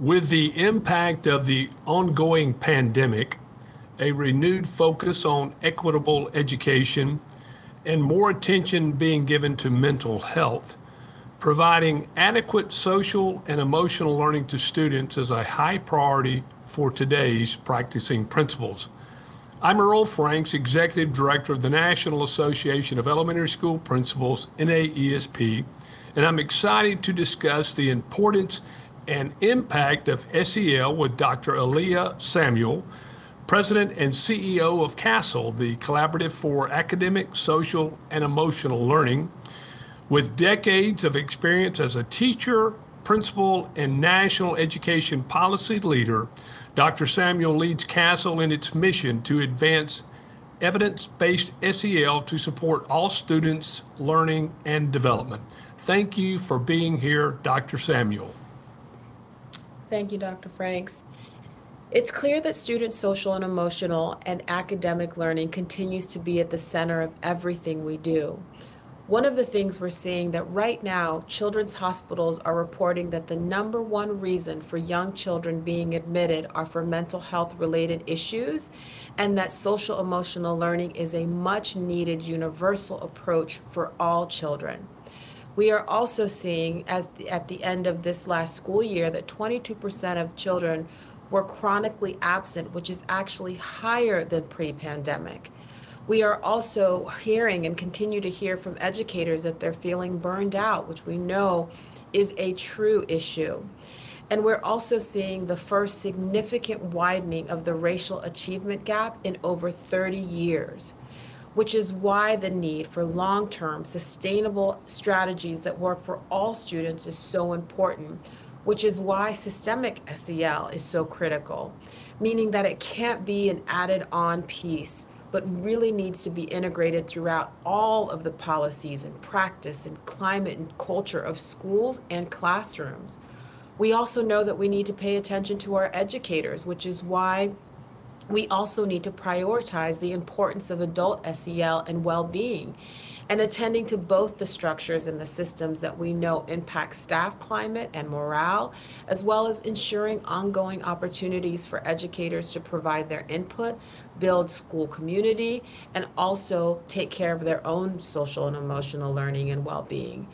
With the impact of the ongoing pandemic, a renewed focus on equitable education, and more attention being given to mental health, providing adequate social and emotional learning to students is a high priority for today's practicing principals. I'm Earl Franks, Executive Director of the National Association of Elementary School Principals, NAESP, and I'm excited to discuss the importance and impact of SEL with Dr. Aaliyah Samuel, President and CEO of CASEL, the Collaborative for Academic, Social, and Emotional Learning. With decades of experience as a teacher, principal, and national education policy leader, Dr. Samuel leads CASEL in its mission to advance evidence based SEL to support all students' learning and development. Thank you for being here, Dr. Samuel. Thank you, Dr. Franks. It's clear that student social and emotional and academic learning continues to be at the center of everything we do. One of the things we're seeing that right now, children's hospitals are reporting that the number one reason for young children being admitted are for mental health related issues, and that social emotional learning is a much needed universal approach for all children. We are also seeing at the, at the end of this last school year that 22% of children were chronically absent, which is actually higher than pre pandemic. We are also hearing and continue to hear from educators that they're feeling burned out, which we know is a true issue. And we're also seeing the first significant widening of the racial achievement gap in over 30 years, which is why the need for long term, sustainable strategies that work for all students is so important, which is why systemic SEL is so critical, meaning that it can't be an added on piece but really needs to be integrated throughout all of the policies and practice and climate and culture of schools and classrooms. We also know that we need to pay attention to our educators, which is why we also need to prioritize the importance of adult SEL and well being and attending to both the structures and the systems that we know impact staff climate and morale, as well as ensuring ongoing opportunities for educators to provide their input, build school community, and also take care of their own social and emotional learning and well being.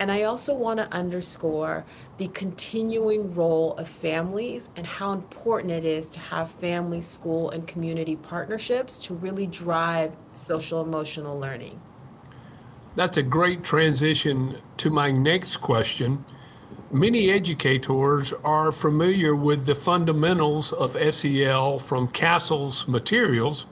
And I also want to underscore the continuing role of families and how important it is to have family, school, and community partnerships to really drive social emotional learning. That's a great transition to my next question. Many educators are familiar with the fundamentals of SEL from CASEL's materials.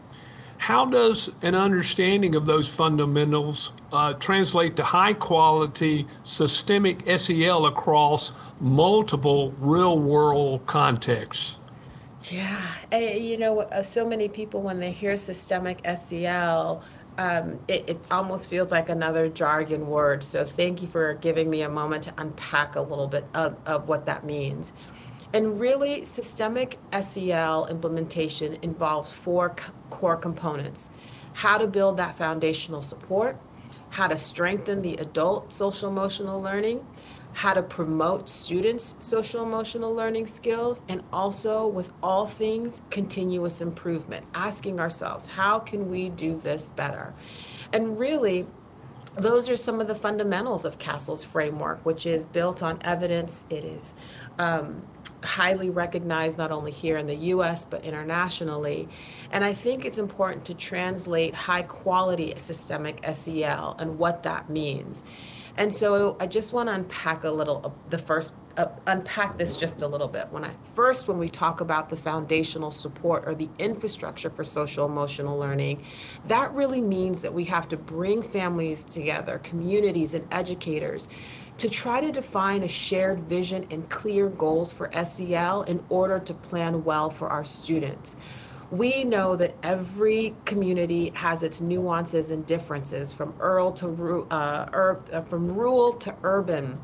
How does an understanding of those fundamentals uh, translate to high quality systemic SEL across multiple real world contexts? Yeah, you know, uh, so many people, when they hear systemic SEL, um, it, it, almost feels like another jargon word. So thank you for giving me a moment to unpack a little bit of, of what that means. And really, systemic SEL implementation involves four c- core components how to build that foundational support, how to strengthen the adult social emotional learning, how to promote students' social emotional learning skills, and also with all things continuous improvement, asking ourselves, how can we do this better? And really, those are some of the fundamentals of CASEL's framework, which is built on evidence. It is um, highly recognized not only here in the US but internationally. And I think it's important to translate high quality systemic SEL and what that means. And so I just want to unpack a little uh, the first uh, unpack this just a little bit. When I first when we talk about the foundational support or the infrastructure for social emotional learning, that really means that we have to bring families together, communities and educators to try to define a shared vision and clear goals for SEL in order to plan well for our students. We know that every community has its nuances and differences from rural to uh, ur- uh, from rural to urban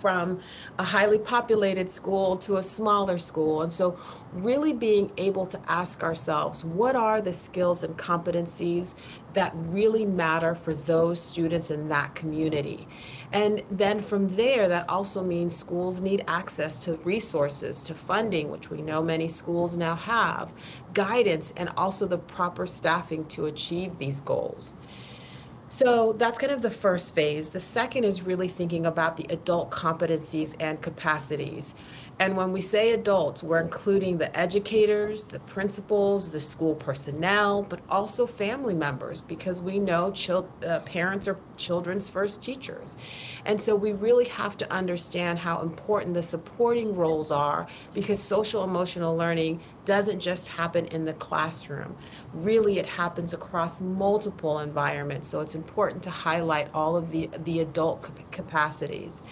from a highly populated school to a smaller school. And so, really being able to ask ourselves what are the skills and competencies that really matter for those students in that community? And then from there, that also means schools need access to resources, to funding, which we know many schools now have, guidance, and also the proper staffing to achieve these goals. So that's kind of the first phase. The second is really thinking about the adult competencies and capacities. And when we say adults, we're including the educators, the principals, the school personnel, but also family members, because we know chil- uh, parents are children's first teachers. And so we really have to understand how important the supporting roles are, because social emotional learning doesn't just happen in the classroom. Really, it happens across multiple environments. So it's important to highlight all of the, the adult capacities.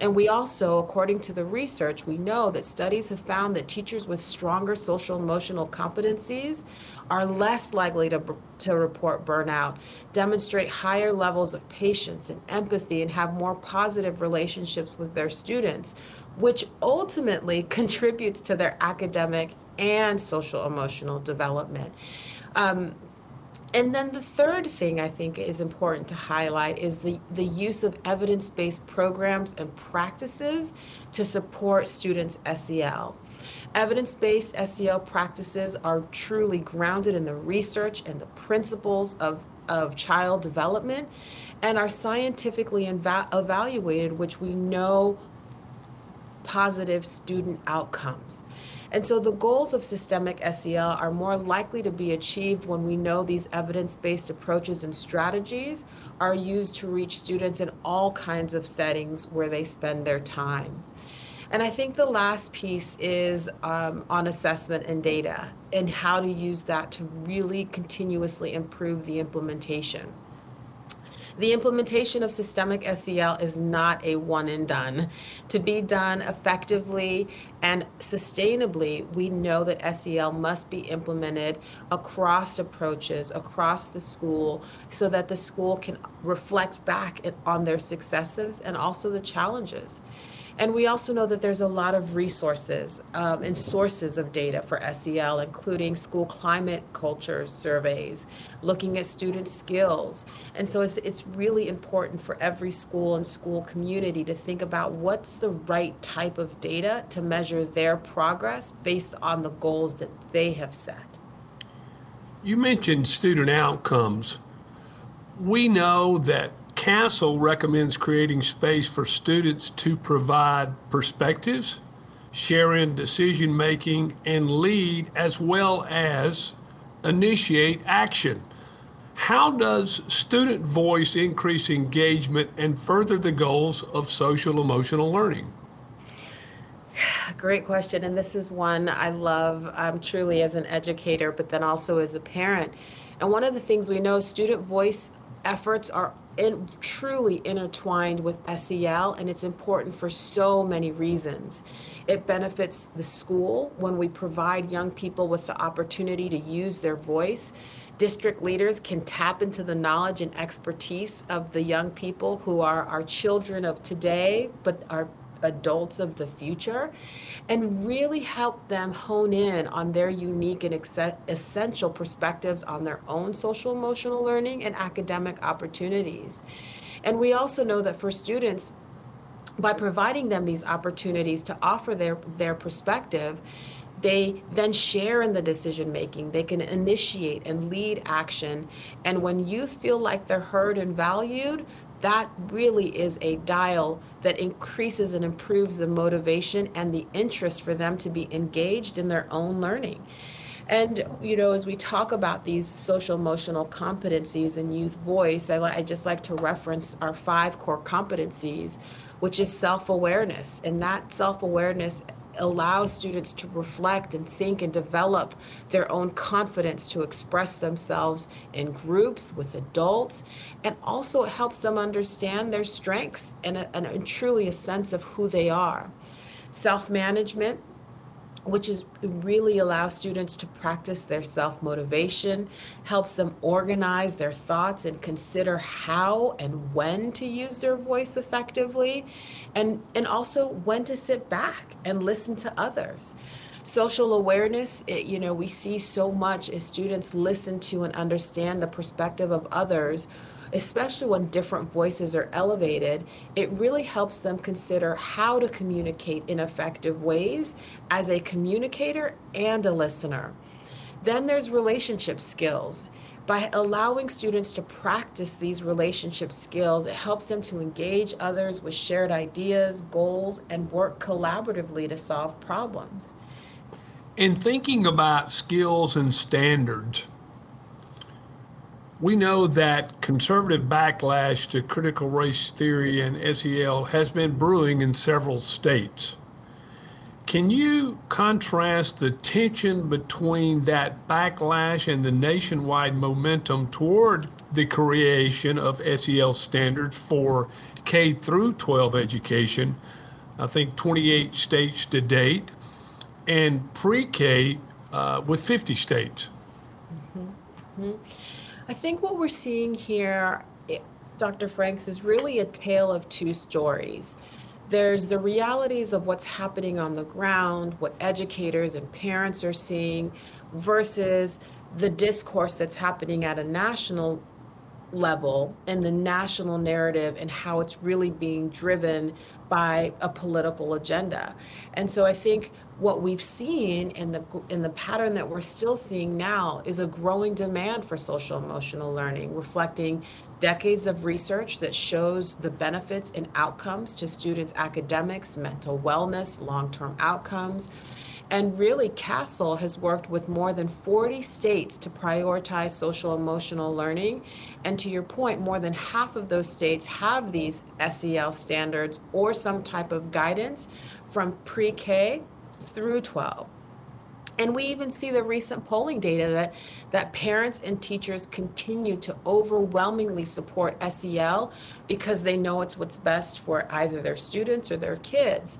And we also, according to the research, we know that studies have found that teachers with stronger social emotional competencies are less likely to, to report burnout, demonstrate higher levels of patience and empathy, and have more positive relationships with their students, which ultimately contributes to their academic and social emotional development. Um, and then the third thing I think is important to highlight is the, the use of evidence based programs and practices to support students' SEL. Evidence based SEL practices are truly grounded in the research and the principles of, of child development and are scientifically inva- evaluated, which we know positive student outcomes. And so the goals of systemic SEL are more likely to be achieved when we know these evidence based approaches and strategies are used to reach students in all kinds of settings where they spend their time. And I think the last piece is um, on assessment and data and how to use that to really continuously improve the implementation. The implementation of systemic SEL is not a one and done. To be done effectively and sustainably, we know that SEL must be implemented across approaches, across the school, so that the school can reflect back on their successes and also the challenges. And we also know that there's a lot of resources um, and sources of data for SEL, including school climate culture surveys, looking at student skills. And so it's, it's really important for every school and school community to think about what's the right type of data to measure their progress based on the goals that they have set. You mentioned student outcomes. We know that CASEL recommends creating space for students to provide perspectives, share in decision making, and lead as well as initiate action. How does student voice increase engagement and further the goals of social emotional learning? Great question. And this is one I love um, truly as an educator, but then also as a parent. And one of the things we know student voice efforts are in, truly intertwined with SEL, and it's important for so many reasons. It benefits the school when we provide young people with the opportunity to use their voice. District leaders can tap into the knowledge and expertise of the young people who are our children of today, but are adults of the future and really help them hone in on their unique and ex- essential perspectives on their own social emotional learning and academic opportunities. And we also know that for students, by providing them these opportunities to offer their, their perspective, they then share in the decision making. They can initiate and lead action. And when youth feel like they're heard and valued, that really is a dial that increases and improves the motivation and the interest for them to be engaged in their own learning. And, you know, as we talk about these social emotional competencies and youth voice, I, I just like to reference our five core competencies, which is self awareness. And that self awareness allow students to reflect and think and develop their own confidence to express themselves in groups with adults. And also, it helps them understand their strengths and, a, and a, truly a sense of who they are. Self management which is really allows students to practice their self-motivation, helps them organize their thoughts and consider how and when to use their voice effectively, and, and also when to sit back and listen to others. Social awareness, it, you know, we see so much as students listen to and understand the perspective of others especially when different voices are elevated, it really helps them consider how to communicate in effective ways as a communicator and a listener. Then there's relationship skills. By allowing students to practice these relationship skills, it helps them to engage others with shared ideas, goals, and work collaboratively to solve problems. In thinking about skills and standards, we know that conservative backlash to critical race theory and SEL has been brewing in several states. Can you contrast the tension between that backlash and the nationwide momentum toward the creation of SEL standards for K through 12 education? I think 28 states to date, and pre K uh, with 50 states. Mm-hmm. Mm-hmm. I think what we're seeing here, Dr. Franks, is really a tale of two stories. There's the realities of what's happening on the ground, what educators and parents are seeing, versus the discourse that's happening at a national level and the national narrative and how it's really being driven by a political agenda. And so I think what we've seen in the in the pattern that we're still seeing now is a growing demand for social emotional learning reflecting decades of research that shows the benefits and outcomes to students academics mental wellness long-term outcomes and really CASEL has worked with more than 40 states to prioritize social emotional learning and to your point more than half of those states have these SEL standards or some type of guidance from pre-K through 12. And we even see the recent polling data that, that parents and teachers continue to overwhelmingly support SEL because they know it's what's best for either their students or their kids.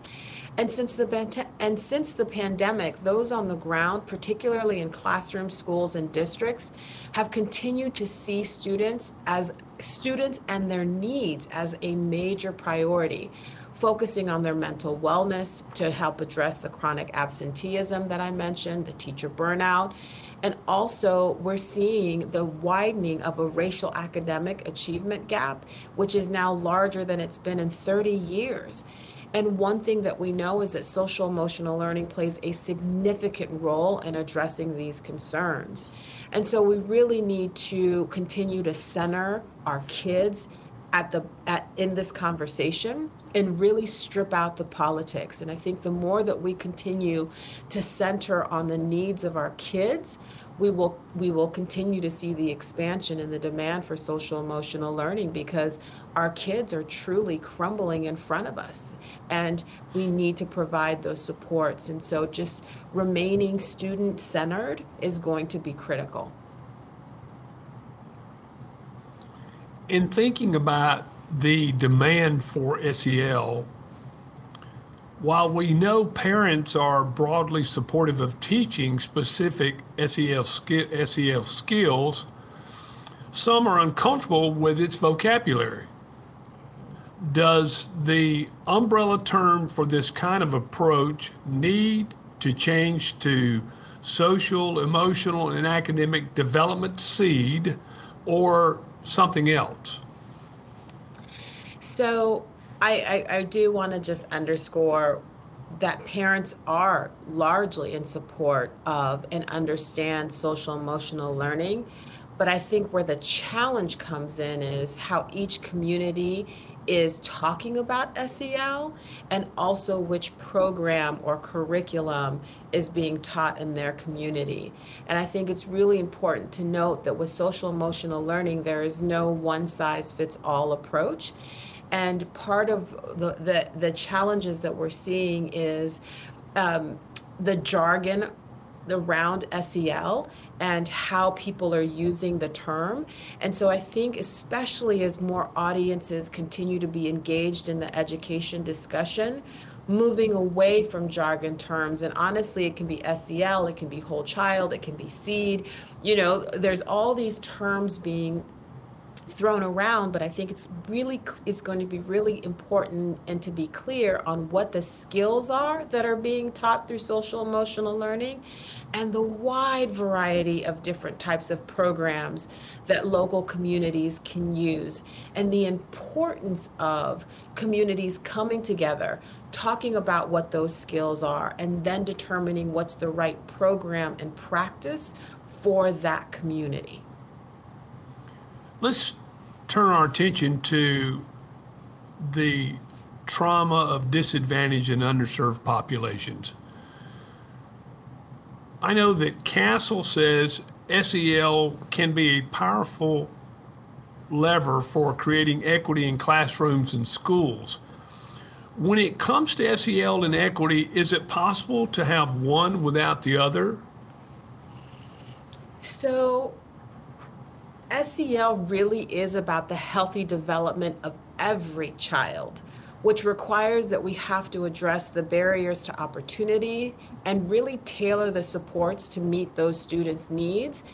And since the and since the pandemic, those on the ground, particularly in classrooms, schools, and districts, have continued to see students as students and their needs as a major priority focusing on their mental wellness to help address the chronic absenteeism that I mentioned, the teacher burnout. And also, we're seeing the widening of a racial academic achievement gap, which is now larger than it's been in 30 years. And one thing that we know is that social emotional learning plays a significant role in addressing these concerns. And so we really need to continue to center our kids at the at in this conversation and really strip out the politics. And I think the more that we continue to center on the needs of our kids, we will we will continue to see the expansion and the demand for social emotional learning because our kids are truly crumbling in front of us. And we need to provide those supports. And so just remaining student centered is going to be critical. In thinking about the demand for SEL, while we know parents are broadly supportive of teaching specific SEL, SEL skills, some are uncomfortable with its vocabulary. Does the umbrella term for this kind of approach need to change to social, emotional, and academic development SEAD or something else? So I, I, I do want to just underscore that parents are largely in support of and understand social emotional learning. But I think where the challenge comes in is how each community is talking about SEL and also which program or curriculum is being taught in their community. And I think it's really important to note that with social emotional learning, there is no one size fits all approach. And part of the, the, the challenges that we're seeing is um, the jargon around SEL and how people are using the term. And so I think, especially as more audiences continue to be engaged in the education discussion, moving away from jargon terms. And honestly, it can be SEL, it can be whole child, it can be SEAD. You know, there's all these terms being thrown around but i think it's really it's going to be really important and to be clear on what the skills are that are being taught through social emotional learning and the wide variety of different types of programs that local communities can use and the importance of communities coming together talking about what those skills are and then determining what's the right program and practice for that community. Let's turn our attention to the trauma of disadvantaged and underserved populations. I know that CASEL says SEL can be a powerful lever for creating equity in classrooms and schools. When it comes to SEL and equity, is it possible to have one without the other? So, SEL really is about the healthy development of every child, which requires that we have to address the barriers to opportunity and really tailor the supports to meet those students' needs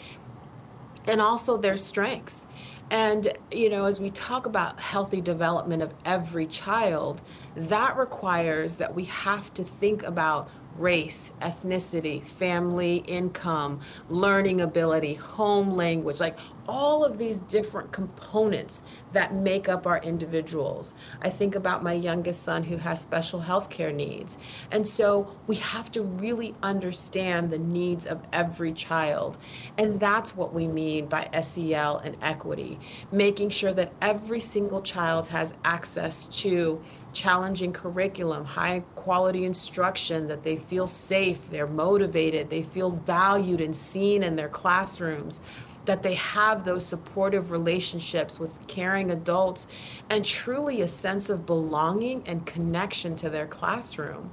and also their strengths. And, you know, as we talk about healthy development of every child, that requires that we have to think about race, ethnicity, family income, learning ability, home language, like all of these different components that make up our individuals. I think about my youngest son who has special health care needs. And so we have to really understand the needs of every child. And that's what we mean by SEL and equity, making sure that every single child has access to challenging curriculum, high quality instruction, that they feel safe, they're motivated, they feel valued and seen in their classrooms, that they have those supportive relationships with caring adults, and truly a sense of belonging and connection to their classroom.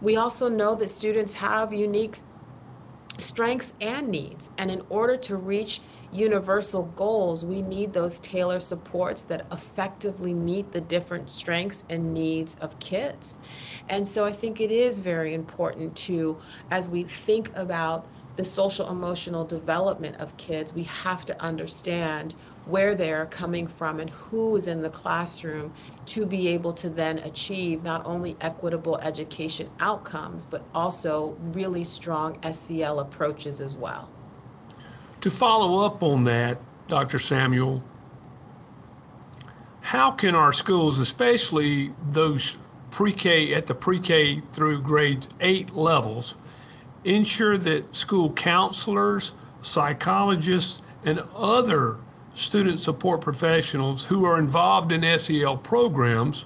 We also know that students have unique strengths and needs, and in order to reach universal goals, we need those tailored supports that effectively meet the different strengths and needs of kids. And so I think it is very important to, as we think about the social emotional development of kids, we have to understand where they're coming from and who is in the classroom to be able to then achieve not only equitable education outcomes, but also really strong SEL approaches as well. To follow up on that, Dr. Samuel, how can our schools, especially those pre-K at the pre-K through grades eight levels, ensure that school counselors, psychologists, and other student support professionals who are involved in SEL programs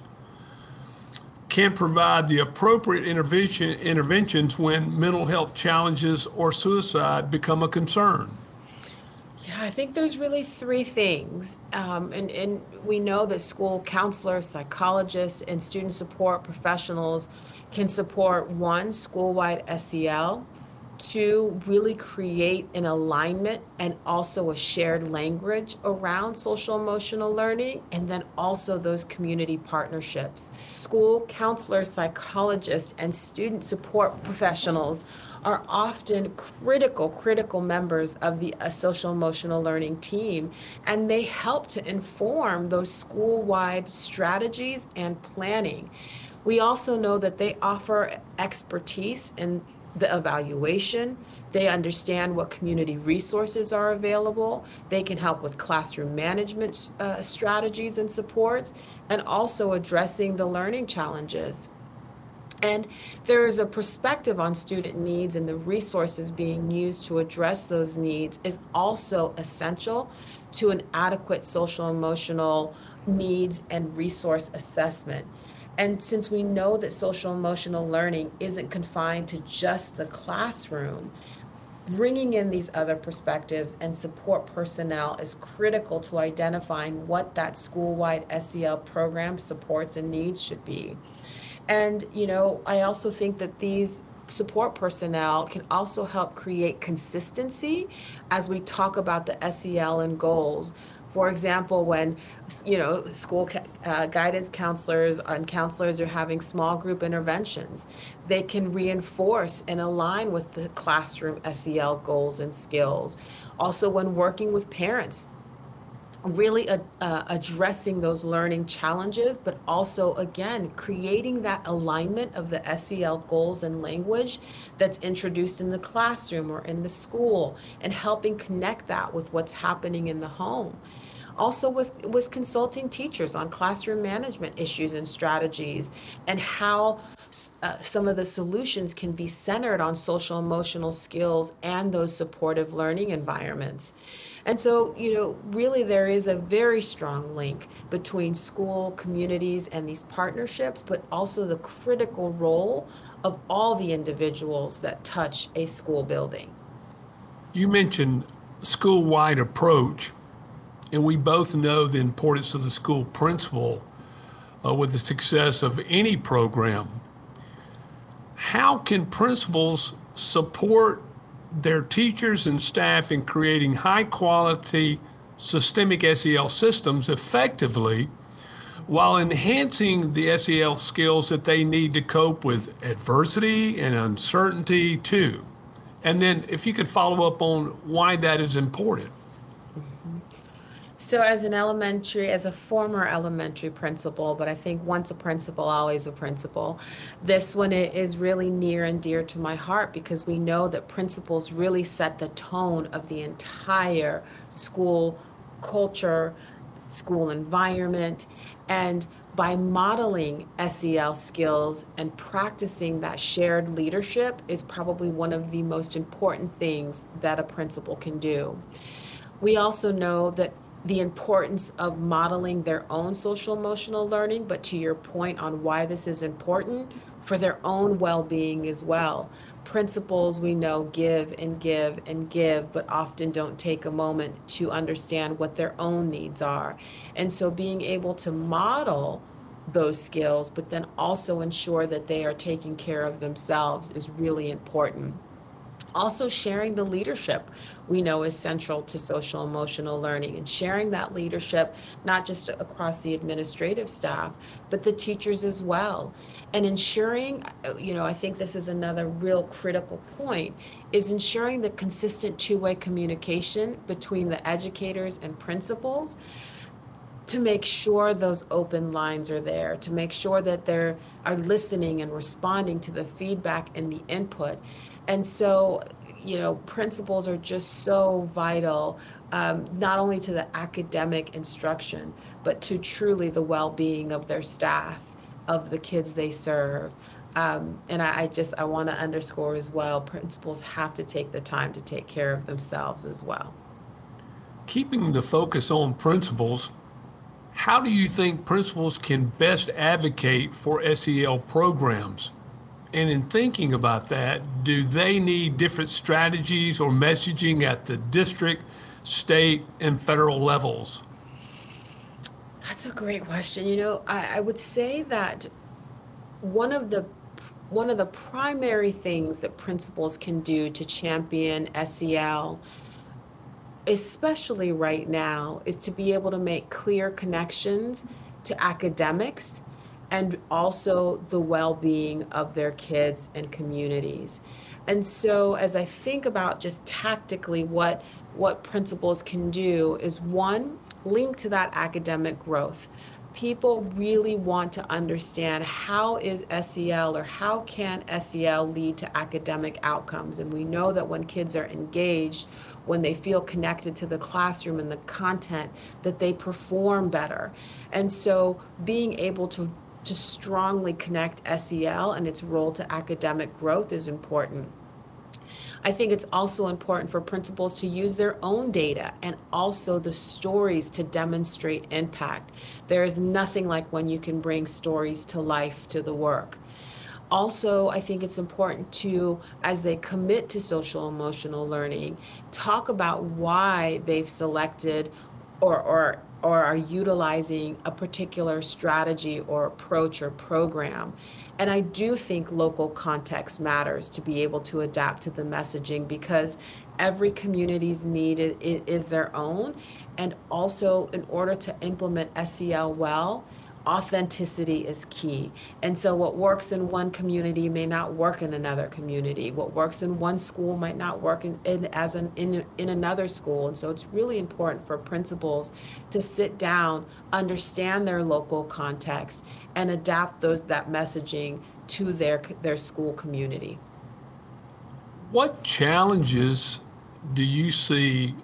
can provide the appropriate intervention, interventions when mental health challenges or suicide become a concern. Yeah, I think there's really three things. Um, and, and we know that school counselors, psychologists, and student support professionals can support one, school wide SEL, two, really create an alignment and also a shared language around social emotional learning, and then also those community partnerships. School counselors, psychologists, and student support professionals are often critical, critical members of the uh, social emotional learning team, and they help to inform those school wide strategies and planning. We also know that they offer expertise in the evaluation. They understand what community resources are available. They can help with classroom management uh, strategies and supports, and also addressing the learning challenges. And there is a perspective on student needs and the resources being used to address those needs is also essential to an adequate social emotional needs and resource assessment. And since we know that social emotional learning isn't confined to just the classroom, bringing in these other perspectives and support personnel is critical to identifying what that school wide SEL program supports and needs should be. And, you know, I also think that these support personnel can also help create consistency as we talk about the SEL and goals For example, when you know school uh, guidance counselors and counselors are having small group interventions, they can reinforce and align with the classroom SEL goals and skills. Also, when working with parents, really uh, uh, addressing those learning challenges, but also, again, creating that alignment of the SEL goals and language that's introduced in the classroom or in the school and helping connect that with what's happening in the home. Also, with, with consulting teachers on classroom management issues and strategies and how uh, some of the solutions can be centered on social emotional skills and those supportive learning environments. And so, you know, really there is a very strong link between school communities and these partnerships, but also the critical role of all the individuals that touch a school building. You mentioned school wide approach, and we both know the importance of the school principal uh, with the success of any program. How can principals support their teachers and staff in creating high quality systemic SEL systems effectively while enhancing the SEL skills that they need to cope with adversity and uncertainty too. And then if you could follow up on why that is important. So, as an elementary, as a former elementary principal, but I think once a principal, always a principal, this one is really near and dear to my heart because we know that principals really set the tone of the entire school culture, school environment, and by modeling SEL skills and practicing that shared leadership is probably one of the most important things that a principal can do. We also know that the importance of modeling their own social emotional learning, but to your point on why this is important for their own well being as well. Principals we know give and give and give, but often don't take a moment to understand what their own needs are. And so being able to model those skills, but then also ensure that they are taking care of themselves is really important. Also, sharing the leadership we know is central to social emotional learning and sharing that leadership, not just across the administrative staff, but the teachers as well. And ensuring, you know, I think this is another real critical point, is ensuring the consistent two way communication between the educators and principals to make sure those open lines are there, to make sure that they are listening and responding to the feedback and the input. And so, you know, principals are just so vital, um, not only to the academic instruction, but to truly the well being of their staff, of the kids they serve. Um, and I, I just I want to underscore as well, principals have to take the time to take care of themselves as well. Keeping the focus on principals, how do you think principals can best advocate for SEL programs? And in thinking about that, do they need different strategies or messaging at the district, state, and federal levels? That's a great question. You know, I, I would say that one of the one of the primary things that principals can do to champion SEL, especially right now, is to be able to make clear connections to academics and also the well being of their kids and communities. And so, as I think about just tactically what, what principals can do, is one, link to that academic growth. People really want to understand how is SEL or how can SEL lead to academic outcomes. And we know that when kids are engaged, when they feel connected to the classroom and the content, that they perform better. And so being able to to strongly connect SEL and its role to academic growth is important. I think it's also important for principals to use their own data and also the stories to demonstrate impact. There is nothing like when you can bring stories to life to the work. Also, I think it's important to, as they commit to social emotional learning, talk about why they've selected or, or or are utilizing a particular strategy or approach or program And I do think local context matters to be able to adapt to the messaging because every community's need is, is their own. And also, in order to implement SEL well, authenticity is key. And so, what works in one community may not work in another community. What works in one school might not work in, in as an in, in another school. And so, it's really important for principals to sit down, understand their local context, and adapt those that messaging to their their school community. What challenges do you see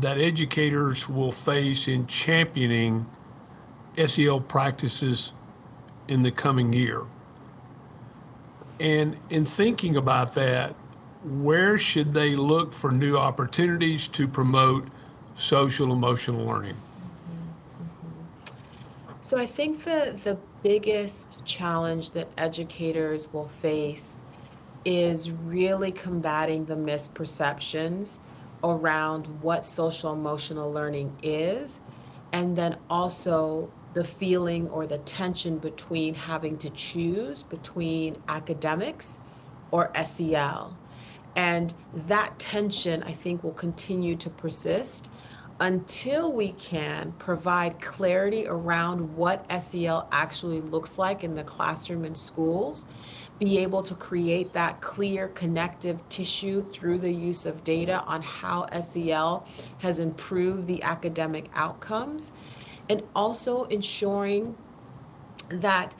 that educators will face in championing SEL practices in the coming year. And in thinking about that, where should they look for new opportunities to promote social emotional learning? So I think the the biggest challenge that educators will face is really combating the misperceptions around what social emotional learning is and then also the feeling or the tension between having to choose between academics or SEL. And that tension, I think, will continue to persist until we can provide clarity around what SEL actually looks like in the classroom and schools, be able to create that clear connective tissue through the use of data on how SEL has improved the academic outcomes and also ensuring that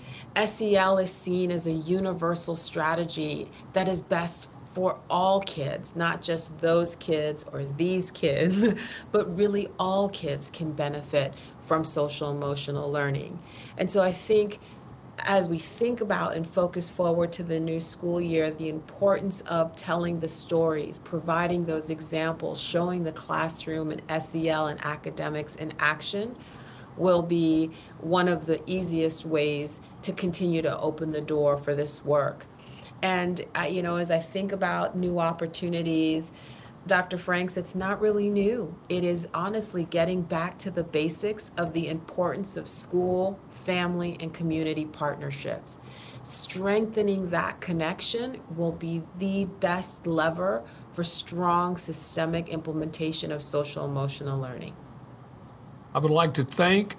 SEL is seen as a universal strategy that is best for all kids, not just those kids or these kids, but really all kids can benefit from social emotional learning. And so I think as we think about and focus forward to the new school year, the importance of telling the stories, providing those examples, showing the classroom and SEL and academics in action will be one of the easiest ways to continue to open the door for this work. And, uh, you know, as I think about new opportunities, Dr. Franks, it's not really new. It is honestly getting back to the basics of the importance of school, family, and community partnerships. Strengthening that connection will be the best lever for strong systemic implementation of social emotional learning. I would like to thank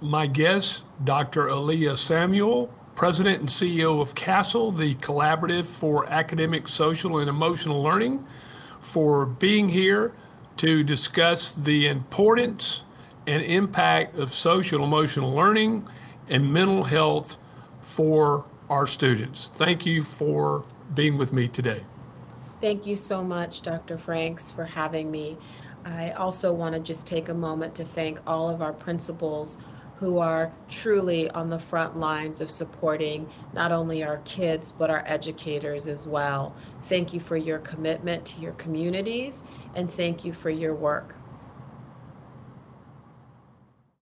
my guest, Dr. Aaliyah Samuel, President and CEO of CASEL, the Collaborative for Academic, Social, and Emotional Learning, for being here to discuss the importance and impact of social emotional learning and mental health for our students. Thank you for being with me today. Thank you so much, Dr. Franks, for having me. I also want to just take a moment to thank all of our principals who are truly on the front lines of supporting not only our kids, but our educators as well. Thank you for your commitment to your communities and thank you for your work.